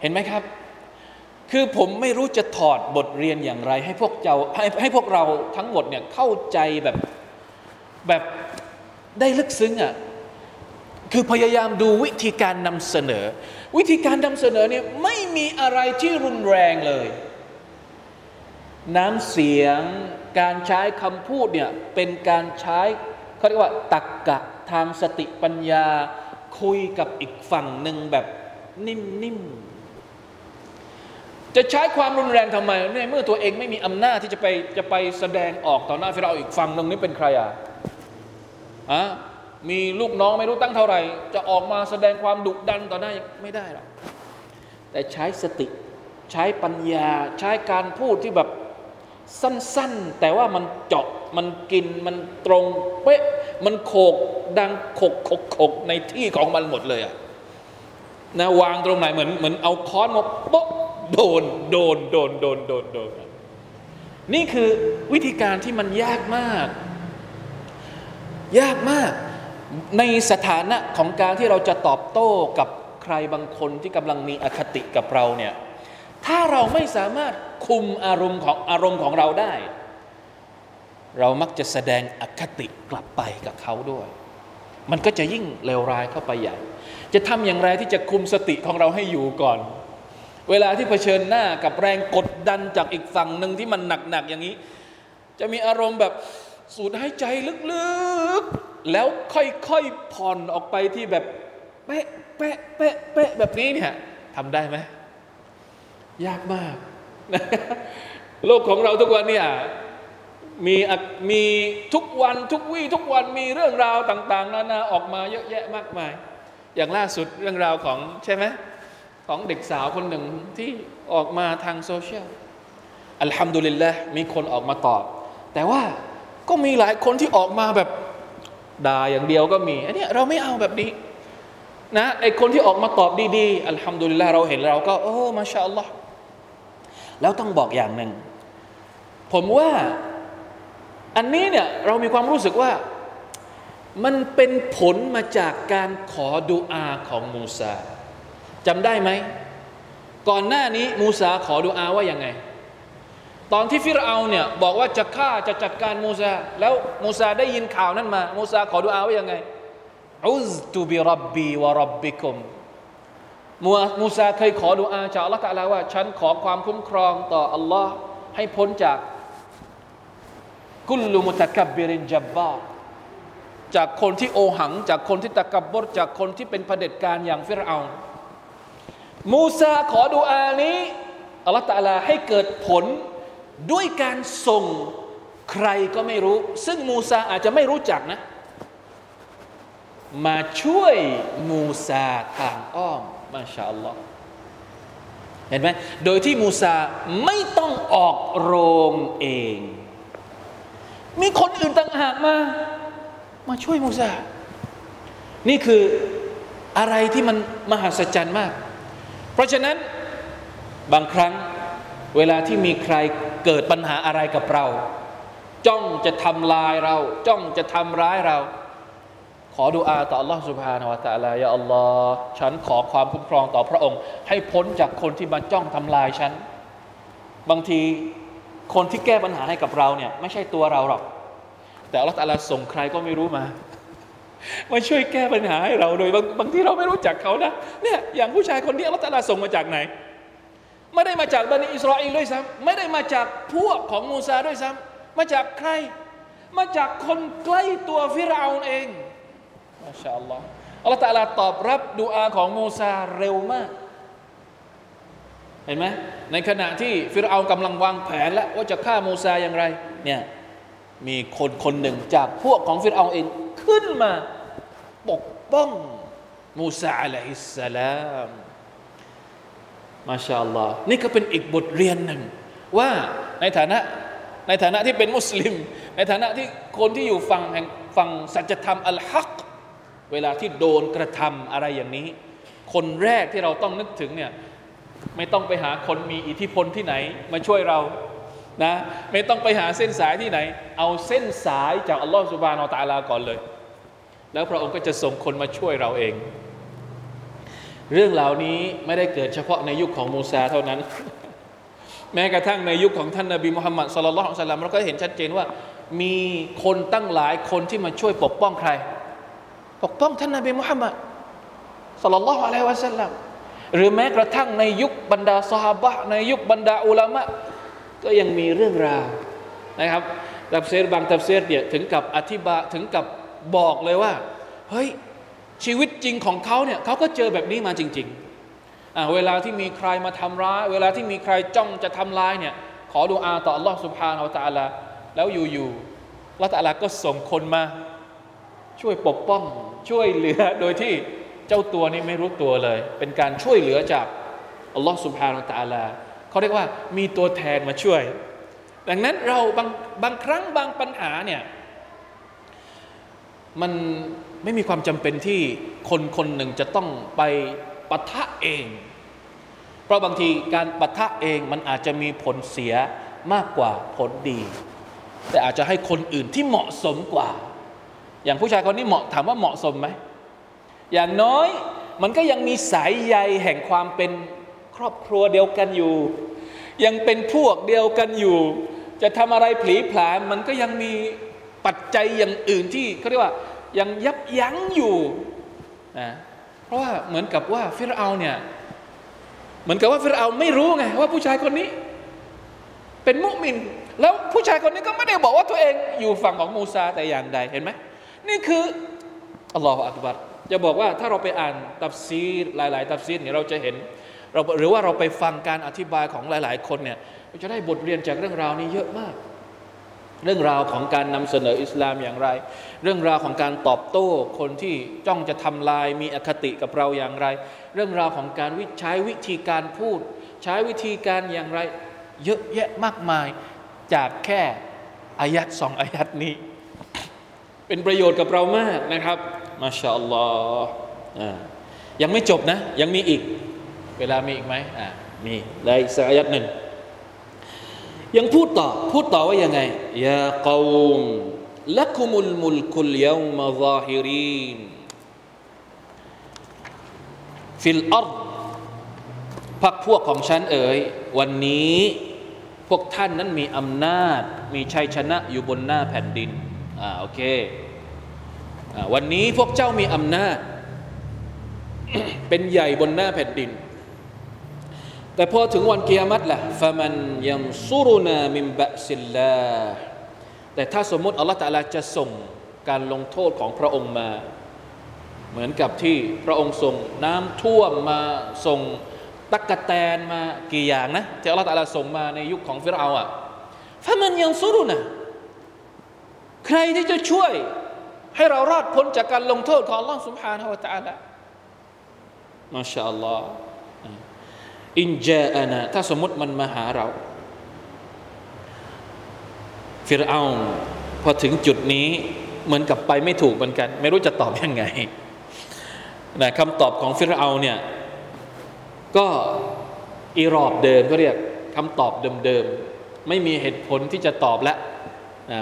เห็นไหมครับ คือผมไม่รู้จะถอดบทเรียนอย่างไร ให้พวกเจ้าให้ให้พวกเราทั้งหมดเนี่ยเข้าใจแบบแบบได้ลึกซึ้งอะ่ะ คือพยายามดูวิธีการนำเสนอ วิธีการนำเสนอเนี่ยไม่มีอะไรที่รุนแรงเลย น้ำเสียงการใช้คำพูดเนี่ยเป็นการใช้เขาเรียกว่าตักกะทางสติปัญญา คุยกับอีกฝั่งหนึ่งแบบนิ่มๆ จะใช้ความรุนแรงทำไมในเมื่อตัวเองไม่มีอำนาจที่จะไปจะไปแสดงออกต่อหน้าฟิเราอีกฝั่งหนึ่งนี่เป็นใครอะอะ มีลูกน้องไม่รู้ตั้งเท่าไหร่ จะออกมาแสดงความดุดันต่อหน้าไม่ได้หรอกแต่ใช้สติใช้ปัญญาใช้การพูดที่แบบสั้นๆ แต่ว่ามันเจาะมันกินมันตรงเป๊ะมันโขกดังขกขกขกในที่ของมันหมดเลยอะนะวางตรงไหนเหมือนเหมือนเอาค้อนมาโป๊ะโดนโดนโดนโดนโดนโดนนี่คือวิธีการที่มันยากมาก ยากมาก ในสถานะของการที่เราจะตอบโต้กับใครบางคนที่กำลังมีอคติกับเราเนี่ยถ้าเราไม่สามารถคุมอารมณ์ของอารมณ์ของเราได้ เรามักจะแสดงอคติกลับไปกับเขาด้วย มันก็จะยิ่งเลวร้ายเข้าไปใหญ่ จะทำอย่างไรที่จะคุมสติของเราให้อยู่ก่อน เวลาที่เผชิญหน้ากับแรงกดดันจากอีกฝั่งหนึ่งที่มันหนักๆอย่างนี้ จะมีอารมณ์แบบ สูดหายใจลึกๆ แล้วค่อยๆผ่อนออกไปที่แบบเป๊ะเป๊ะเป๊ะเป๊ะแบบนี้เนี่ยทำได้ไหมยากมากโลกของเราทุกวันเนี่ยมีมีทุกวันทุกวี่ทุกวันมีเรื่องราวต่าง ๆ นานาออกมาเยอะแยะมากมาย อย่างล่าสุดเรื่องราวของใช่ไหมของเด็กสาวคนหนึ่งที่ออกมาทางโซเชียลอัลฮัมดุลิลละมีคนออกมาตอบ แต่ว่า ก็มีหลายคนที่ออกมาแบบด่าอย่างเดียวก็มี อันนี้เราไม่เอาแบบนี้นะไอคนที่ออกมาตอบดีๆอัลฮัมดุลิลละเราเห็นเราก็ โอ้มาชาอัลลอฮ์แล้วต้องบอกอย่างหนึ่ง ผมว่าอันนี้เนี่ยเรามีความรู้สึกว่ามันเป็นผลมาจากการขอดุอาของมูซาจำได้ไหม ก่อนหน้านี้มูซาขอดุอาว่าอยังไง ตอนที่ฟิรเอาเนี่ยบอกว่าจะฆ่าจะจัดการมูซา แล้วมูซาได้ยินข่าวนั้นมา มูซาขอดุอาว่ายังไงอุซตุบิรับบีวะรับบิคุมมูมูซาเคยขอดุอาจากอัลลอฮฺตะลาว่า ฉันขอความคุ้มครองต่ออัลลอฮ์ให้พ้นจากกุลลุมุตะกับบิรินจับบาจากคนที่โอหัง จากคนที่ตะกับบรจากคนที่เป็นเผด็จการอย่างฟิรเอามูซาขอดุอานี้อัลลอฮฺตะลาให้เกิดผล ด้วยการส่งใครก็ไม่รู้ ซึ่งมูซาอาจจะไม่รู้จักนะ มาช่วยมูซาทางอ้อมมาชาอัลลอฮ์เห็นไหมโดยที่มูซาไม่ต้องออกโรงเอง มีคนอื่นต่างหากมา มาช่วยมูซา นี่คืออะไรที่มันมหัศจรรย์มาก เพราะฉะนั้นบางครั้ง เวลาที่มีใครเกิดปัญหาอะไรกับเรา จ้องจะทำลายเรา จ้องจะทำร้ายเราขอดุอาต่อ Allah سبحانه และ تعالى ยาอัลลอฮ์ฉันขอความคุ้มครองต่อพระองค์ ให้พ้นจากคนที่มาจ้องทำลายฉัน บางทีคนที่แก้ปัญหาให้กับเราเนี่ยไม่ใช่ตัวเราหรอก แต่ Allah ตาลาส่งใครก็ไม่รู้มามาช่วยแก้ปัญหาให้เราโดยบางบางที่เราไม่รู้จักเขานะเนี่ยอย่างผู้ชายคนนี้ Allah ตาลาส่งมาจากไหน ไม่ได้มาจากบันิอิสราเอลด้วยซ้ำไม่ได้มาจากพวกของมูซาด้วยซ้ำมาจากใคร มาจากคนใกล้ตัวฟิรเอาเองมาชาอัลลอฮ์อัลลอฮฺตาลาตอบรับดูอาของมูซาเร็วมาก เห็นไหมในขณะที่ฟิรเอากำลังวางแผนแล้วว่าจะฆ่ามูซาอย่างไรเนี่ยมีคนคนหนึ่งจากพวกของฟิรเอาเองขึ้นมาปกป้องมูซาอะลัยฮิสสลาม มาชาอัลลอฮ์นี่ก็เป็นอีกบทเรียนหนึ่ง ว่าในฐานะในฐานะที่เป็นมุสลิม ในฐานะที่คนที่อยู่ฝั่งแห่งฝั่งสัจธรรมอัลฮักเวลาที่โดนกระทำอะไรอย่างนี้ คนแรกที่เราต้องนึกถึงเนี่ยไม่ต้องไปหาคนมีอิทธิพลที่ไหน มาช่วยเรานะไม่ต้องไปหาเส้นสายที่ไหน เอาเส้นสายจากอัลลอฮฺสุบานอตาลาก่อนเลย แล้วพระองค์ก็จะส่งคนมาช่วยเราเอง เรื่องเหล่านี้ไม่ได้เกิดเฉพาะในยุคของมูซาเท่านั้น แม้กระทั่งในยุคของท่านนาบีมุฮัมมัดสุลลัลลอฮุอะลัยฮิสลามเราก็เห็นชัดเจนว่า มีคนตั้งหลายคนที่มาช่วยปกป้องใคร ปกป้องท่านนบีมุฮัมมัดสัลลัลอะลัยฮิวะสัลลัมหรือแม้กระทั่งในยุคบรรดาสหาบะในยุคบรรดาอุลามะก็ยังมีเรื่องราวนะครับตับเซรบางตับเซรเนี่ยถึงกับอธิบายถึงกับบอกเลยว่า เฮ้ย ชีวิตจริงของเขาเนี่ยเขาก็เจอแบบนี้มาจริงๆเวลาที่มีใครมาทำร้าย เวลาที่มีใครจ้องจะทำร้ายเนี่ยขอดูอาต่อ Allah سبحانه และ تعالى แล้วอยู่ๆละตาลาก็ส่งคนมา ช่วยปกป้องช่วยเหลือโดยที่เจ้าตัวนี้ไม่รู้ตัวเลย เป็นการช่วยเหลือจากอัลลอฮ์ سبحانه และ تعالى เขาเรียกว่ามีตัวแทนมาช่วย ดังนั้นเราบางบางครั้งบางปัญหาเนี่ยมัน ไม่มีความจำเป็นที่คนคนหนึ่งจะต้องไปปะทะเอง เพราะบางทีการปะทะเองมันอาจจะมีผลเสียมากกว่าผลดี แต่อาจจะให้คนอื่นที่เหมาะสมกว่า อย่างผู้ชายคนนี้เหมาะถามว่าเหมาะสมไหมอย่างน้อยมันก็ยังมีสายใยแห่งความเป็นครอบครัวเดียวกันอยู่ ยังเป็นพวกเดียวกันอยู่ จะทำอะไรผลีผลามมันก็ยังมีปัจจัยอย่างอื่นที่เขาเรียกว่า ยังยับยั้งอยู่นะเพราะว่าเหมือนกับว่าฟิรเอาเนี่ยเหมือนกับว่าฟิรเอาไม่รู้ไงว่าผู้ชายคนนี้ เป็นมุมิน แล้วผู้ชายคนนี้ก็ไม่ได้บอกว่าตัวเองอยู่ฝั่งของมูซาแต่อย่างใดเห็นไหมนี่คืออัลลอฮฺอักบัรจะบอกว่าถ้าเราไปอ่านตับซีหลาย ๆ ตับซีเนี่ยเราจะเห็นเราหรือว่าเราไปฟังการอธิบายของหลาย ๆ คนเนี่ยเราจะได้บทเรียนจากเรื่องราวนี้เยอะมาก เรื่องราวของการนำเสนออิสลามอย่างไร เรื่องราวของการตอบโต้คนที่จ้องจะทำลายมีอคติกับเราอย่างไร เรื่องราวของการวิใช้วิธีการพูด ใช้วิธีการอย่างไร เยอะแยะมากมายจากแค่อายัดสองอายัดนี้ เป็นประโยชน์กับเรามากนะครับมาชาอัลลอฮ์ยังไม่จบนะ ยังมีอีก เวลามีอีกไหมอ่ามีได้สักอายัดหนึ่ง ยังพูดต่อ พูดต่อว่ายังไงيا قوم لكم الملك اليوم ظاهرين في الأرض พักพวกของฉันเอ๋ยวันนี้พวกท่านนั้นมีอำนาจ มีชัยชนะอยู่บนหน้าแผ่นดินอ่าโอเควันนี้พวกเจ้ามีอำนาจ เป็นใหญ่บนหน้าแผ่นดิน แต่พอถึงวันกิยามัตละฟะมันยังซูรุนามิมบะซิลลาแต่ถ้าสมมติอัลลอฮฺตาลาจะส่งการลงโทษของพระองค์มา เหมือนกับที่พระองค์ส่งน้ำท่วมมาส่งตะกะแตนมากี่อย่างนะที่อัลลอฮฺตาลาส่งมาในยุคของฟิรเอาอะฟะมันยังซูรุนะใครที่จะช่วยให้เรารอดพ้นจากการลงโทษของอัลลอฮฺสุบฮานาะวะตะอาลมาชาอัลลอฮฺ อินเจอานะถ้าสมมติมันมาหาเรา ฟิรเอาพอถึงจุดนี้เหมือนกับไปไม่ถูกเหมือนกัน ไม่รู้จะตอบยังไงนะคำตอบของฟิรเอาเนี่ย ก็อีรอบเดิมก็เรียกคำตอบเดิมๆไม่มีเหตุผลที่จะตอบแล้วนะ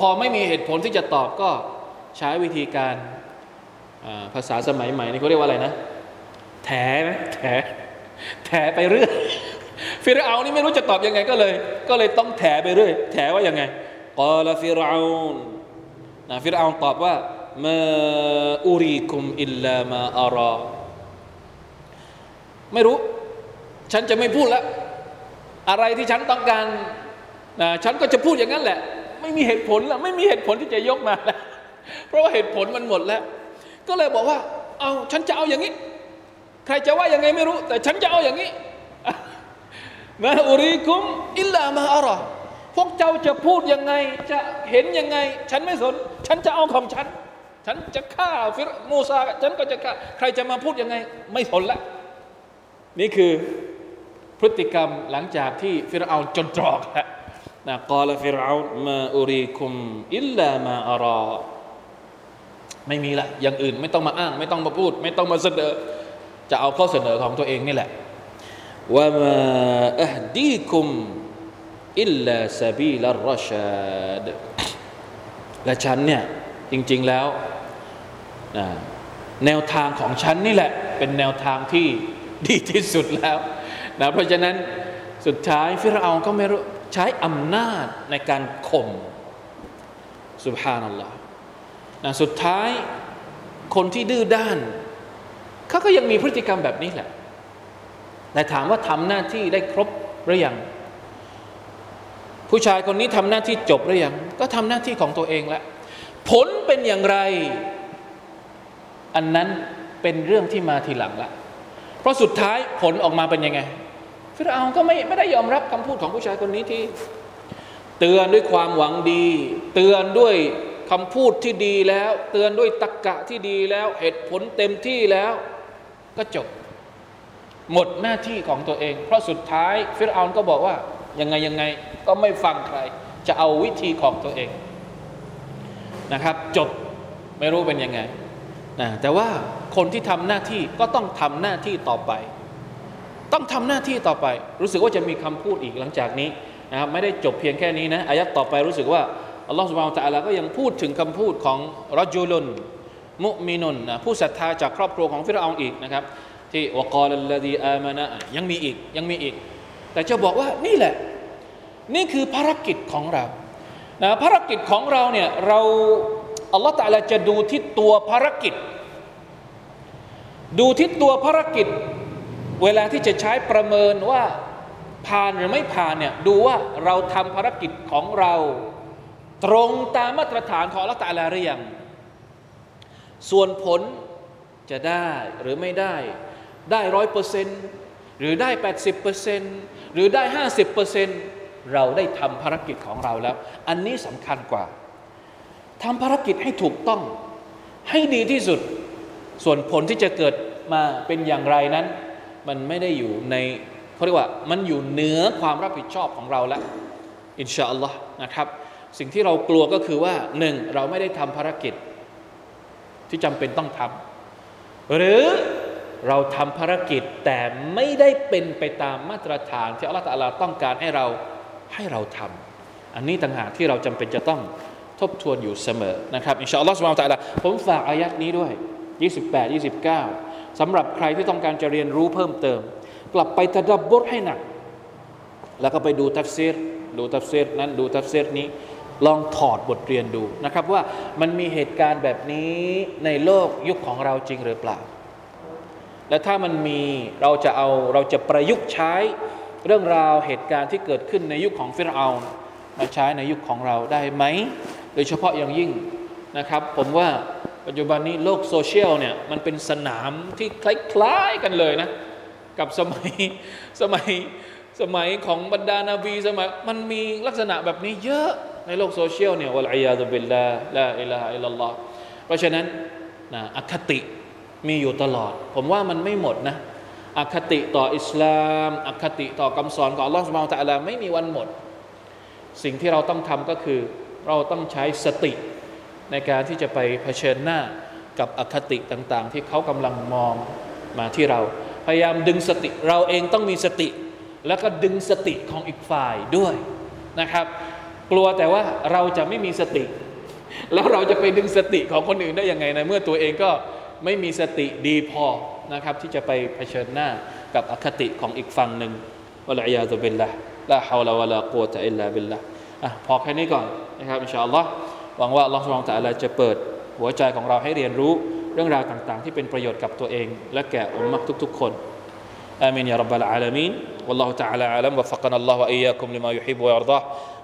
พอไม่มีเหตุผลที่จะตอบก็ใช้วิธีการภาษาสมัยใหม่นี่เขาเรียกว่าอะไรนะ แถไหมแถ แถไปเรื่อยฟิรเอานี่ไม่รู้จะตอบยังไงก็เลย ก็เลยต้องแถไปเรื่อยแถว่ายังไงกอลฟิรเอานะฟิรเอาตอบว่ามาอุริคุมอิลลามาอารอไม่รู้ ฉันจะไม่พูดแล้ว อะไรที่ฉันต้องการนะฉันก็จะพูดอย่างนั้นแหละ ไม่มีเหตุผลแล้วไม่มีเหตุผลที่จะยกมาแล้วเพราะว่าเหตุผลมันหมดแล้ว ก็เลยบอกว่า เอาฉันจะเอาอย่างนี้ รจะว่ายังไงไม่รู้ แต่ฉันจะเอาอย่างนี้มาอุริคุมอิลลามาอารอพวกเจ้าจะพูดยังไง จะเห็นยังไง ฉันไม่สน ฉันจะเอาของฉัน ฉันจะฆ่าฟิรมูซา ฉันก็จะฆ่า ใครจะมาพูดยังไง ไม่สนละ นี่คือพฤติกรรมหลังจากที่ฟิรเอาจนตรอกแล้วนะกล่าวฟิรเอามาอุริคุมอิลลามาอารอไม่มีละ อย่างอื่นไม่ต้องมาอ้าง ไม่ต้องมาพูด ไม่ต้องมาเสนอ จะเอาข้อเสนอของตัวเองนี่แหละว่ามาอัฮดีคุมอิลลาซาบีลรชาดและฉันเนี่ยจริง ๆแล้วแนวทางของฉันนี่แหละ เป็นแนวทางที่ดีที่สุดแล้วนะเพราะฉะนั้นสุดท้ายฟิรเอาก็ไม่รู้ใช้อำนาจในการข่มสุบฮานัลลอฮ์นะสุดท้ายคนที่ดื้อด้าน เขาก็ยังมีพฤติกรรมแบบนี้แหละ แต่ถามว่าทำหน้าที่ได้ครบหรือยัง ผู้ชายคนนี้ทำหน้าที่จบหรือยัง ก็ทำหน้าที่ของตัวเองแล้ว ผลเป็นอย่างไร อันนั้นเป็นเรื่องที่มาทีหลังละ เพราะสุดท้ายผลออกมาเป็นยังไงฟิรเอาก็ไม่ไม่ได้ยอมรับคำพูดของผู้ชายคนนี้ที่ เตือนด้วยความหวังดี เตือนด้วยคำพูดที่ดีแล้ว เตือนด้วยตรกกะที่ดีแล้ว เหตุผลเต็มที่แล้ว ก็จบ หมดหน้าที่ของตัวเอง เพราะสุดท้ายฟิรเอาก็บอกว่ายังไงยังไงก็ไม่ฟังใคร จะเอาวิธีของตัวเองนะครับ จบไม่รู้เป็นยังไงนะแต่ว่าคนที่ทำหน้าที่ก็ต้องทำหน้าที่ต่อไป ต้องทำหน้าที่ต่อไป รู้สึกว่าจะมีคำพูดอีกหลังจากนี้นะครับไม่ได้จบเพียงแค่นี้นะอายัดต่อไปรู้สึกว่าอัลลอฮฺสุบานตะอัลาก็ยังพูดถึงคำพูดของรจุลุน มุมินุนนะผู้ศรัทธาจากครอบครัวของฟิรเอาอีกนะครับ ที่วกาลลดีอามานะยังมีอีกยังมีอีก แต่จะบอกว่านี่แหละ นี่คือภารกิจของเรานะภารกิจของเราเนี่ยเราอัลลอฮฺตะลาจะดูที่ตัวภารกิจ ดูที่ตัวภารกิจ เวลาที่จะใช้ประเมินว่าผ่านหรือไม่ผ่านเนี่ยดูว่าเราทำภารกิจของเรา ตรงตามมาตรฐานของอัลลอฮฺตะลาหรือยัง ส่วนผลจะได้หรือไม่ได้ ได้ร้อยเปอร์เซนต์หรือได้แปดสิบเปอร์เซนต์หรือได้ห้าสิบเปอร์เซนต์เราได้ทำภารกิจของเราแล้ว อันนี้สำคัญกว่าทำภารกิจให้ถูกต้อง ให้ดีที่สุด ส่วนผลที่จะเกิดมาเป็นอย่างไรนั้น มันไม่ได้อยู่ในเขาเรียกว่ามันอยู่เหนือความรับผิดชอบของเราแล้วอินชาอัลลอฮ์นะครับ สิ่งที่เรากลัวก็คือว่าหนึ่งเราไม่ได้ทำภารกิจ ที่จำเป็นต้องทำหรือเราทำภารกิจแต่ไม่ได้เป็นไปตามมาตรฐานที่อัลลอฮฺต้องการให้เราให้เราทำอันนี้ต่างหากที่เราจำเป็นจะต้องทบทวนอยู่เสมอนะครับอินชาอัลลอฮฺซุบฮานะฮูวะตะอาลาผมฝากอายะฮ์นี้ด้วย 28 29สำหรับใครที่ต้องการจะเรียนรู้เพิ่มเติม กลับไปตะดับบุรให้หนัก แล้วก็ไปดูตัฟซีรดูตัฟซีรนั้นดูตัฟซีรนี้ ลองถอดบทเรียนดูนะครับว่ามันมีเหตุการณ์แบบนี้ในโลกยุคของเราจริงหรือเปล่า และถ้ามันมีเราจะเอาเราจะประยุกต์ใช้เรื่องราวเหตุการณ์ที่เกิดขึ้นในยุคของฟิรเอามาใช้ในยุคของเราได้ไหม โดยเฉพาะอย่างยิ่งนะครับ ผมว่าปัจจุบันนี้โลกโซเชียลเนี่ยมันเป็นสนามที่คล้ายๆกันเลยนะ กับสมัยสมัยสมัยของบรรดานาบีสมัยมันมีลักษณะแบบนี้เยอะ ในโลกโซเชียลเนี่ยวะลัยยาตุบิลลาลาอิลาฮะอิลลัลลอฮ์เพราะฉะนั้นนะอคติมีอยู่ตลอด ผมว่ามันไม่หมดนะอคติต่ออิสลามอคติต่อคำสอนของอัลลอฮฺสุบานตะลาไม่มีวันหมด สิ่งที่เราต้องทำก็คือเราต้องใช้สติในการที่จะไปเผชิญหน้ากับอคติต่างๆ ที่เขากำลังมองมาที่เรา พยายามดึงสติเราเองต้องมีสติ แล้วก็ดึงสติของอีกฝ่ายด้วยนะครับ กลัวแต่ว่าเราจะไม่มีสติ แล้วเราจะไปดึงสติของคนอื่นได้ยังไงในเมื่อตัวเองก็ไม่มีสติดีพอนะครับ ที่จะไปเผชิญหน้ากับอคติของอีกฝั่งหนึ่งวะลัยยาตุบิลละลาฮาวลาวะลากุวะตะอิลลาบิลละอ่ะพอแค่นี้ก่อนนะครับอินชาอัลลอฮ์หวังว่าอัลลอฮฺสุบฮานตะอัลาจะเปิดหัวใจของเราให้เรียนรู้เรื่องราวต่างๆ ที่เป็นประโยชน์กับตัวเอง และแก่อุมมะทุกๆ คนอามินยารับบลอาลามีน والله تعالى أعلم وفقنا الله وإياكم لما يحب ويرضاه